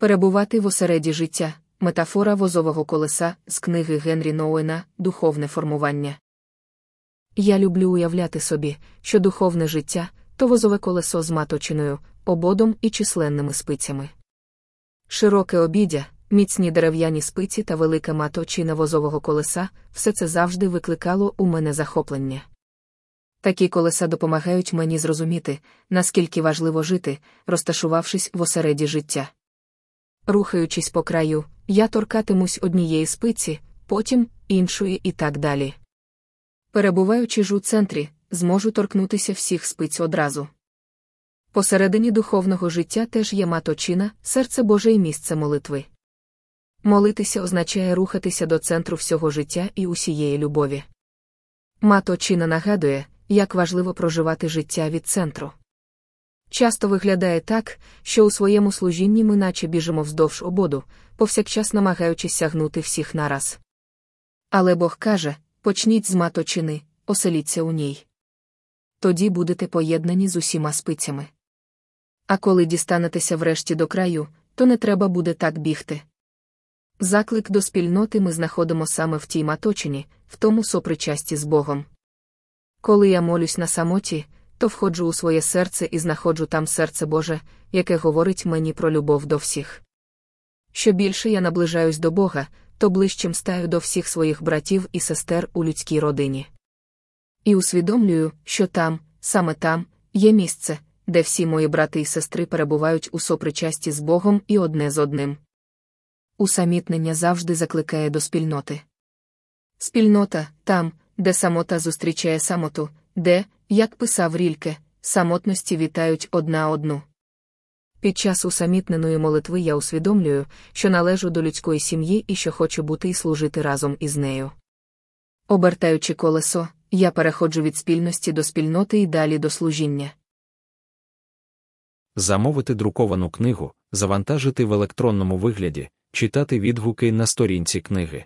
Перебувати в осереді життя метафора возового колеса з книги Генрі Ноуена Духовне формування. Я люблю уявляти собі, що духовне життя то возове колесо з маточиною, ободом і численними спицями. Широке обіддя, міцні дерев'яні спиці та велика маточина возового колеса все це завжди викликало у мене захоплення. Такі колеса допомагають мені зрозуміти, наскільки важливо жити, розташувавшись в осереді життя. Рухаючись по краю, я торкатимусь однієї спиці, потім іншої і так далі. Перебуваючи ж у центрі, зможу торкнутися всіх спиць одразу. Посередині духовного життя теж є маточина, серце Боже і місце молитви. Молитися означає рухатися до центру всього життя і усієї любові. Маточина нагадує, як важливо проживати життя від центру. Часто виглядає так, що у своєму служінні ми наче біжимо вздовж ободу, повсякчас намагаючись сягнути всіх нараз. Але Бог каже почніть з маточини, оселіться у ній. Тоді будете поєднані з усіма спицями. А коли дістанетеся врешті до краю, то не треба буде так бігти. Заклик до спільноти ми знаходимо саме в тій маточині, в тому сопричасті з Богом. Коли я молюсь на самоті, то входжу у своє серце і знаходжу там серце Боже, яке говорить мені про любов до всіх. Що більше я наближаюсь до Бога, то ближчим стаю до всіх своїх братів і сестер у людській родині. І усвідомлюю, що там, саме там, є місце, де всі мої брати і сестри перебувають у сопричасті з Богом і одне з одним. Усамітнення завжди закликає до спільноти. Спільнота там, де самота зустрічає самоту, де, як писав Рільке, самотності вітають одна одну. Під час усамітненої молитви я усвідомлюю, що належу до людської сім'ї і що хочу бути і служити разом із нею. Обертаючи колесо, я переходжу від спільності до спільноти і далі до служіння. Замовити друковану книгу, завантажити в електронному вигляді, читати відгуки на сторінці книги.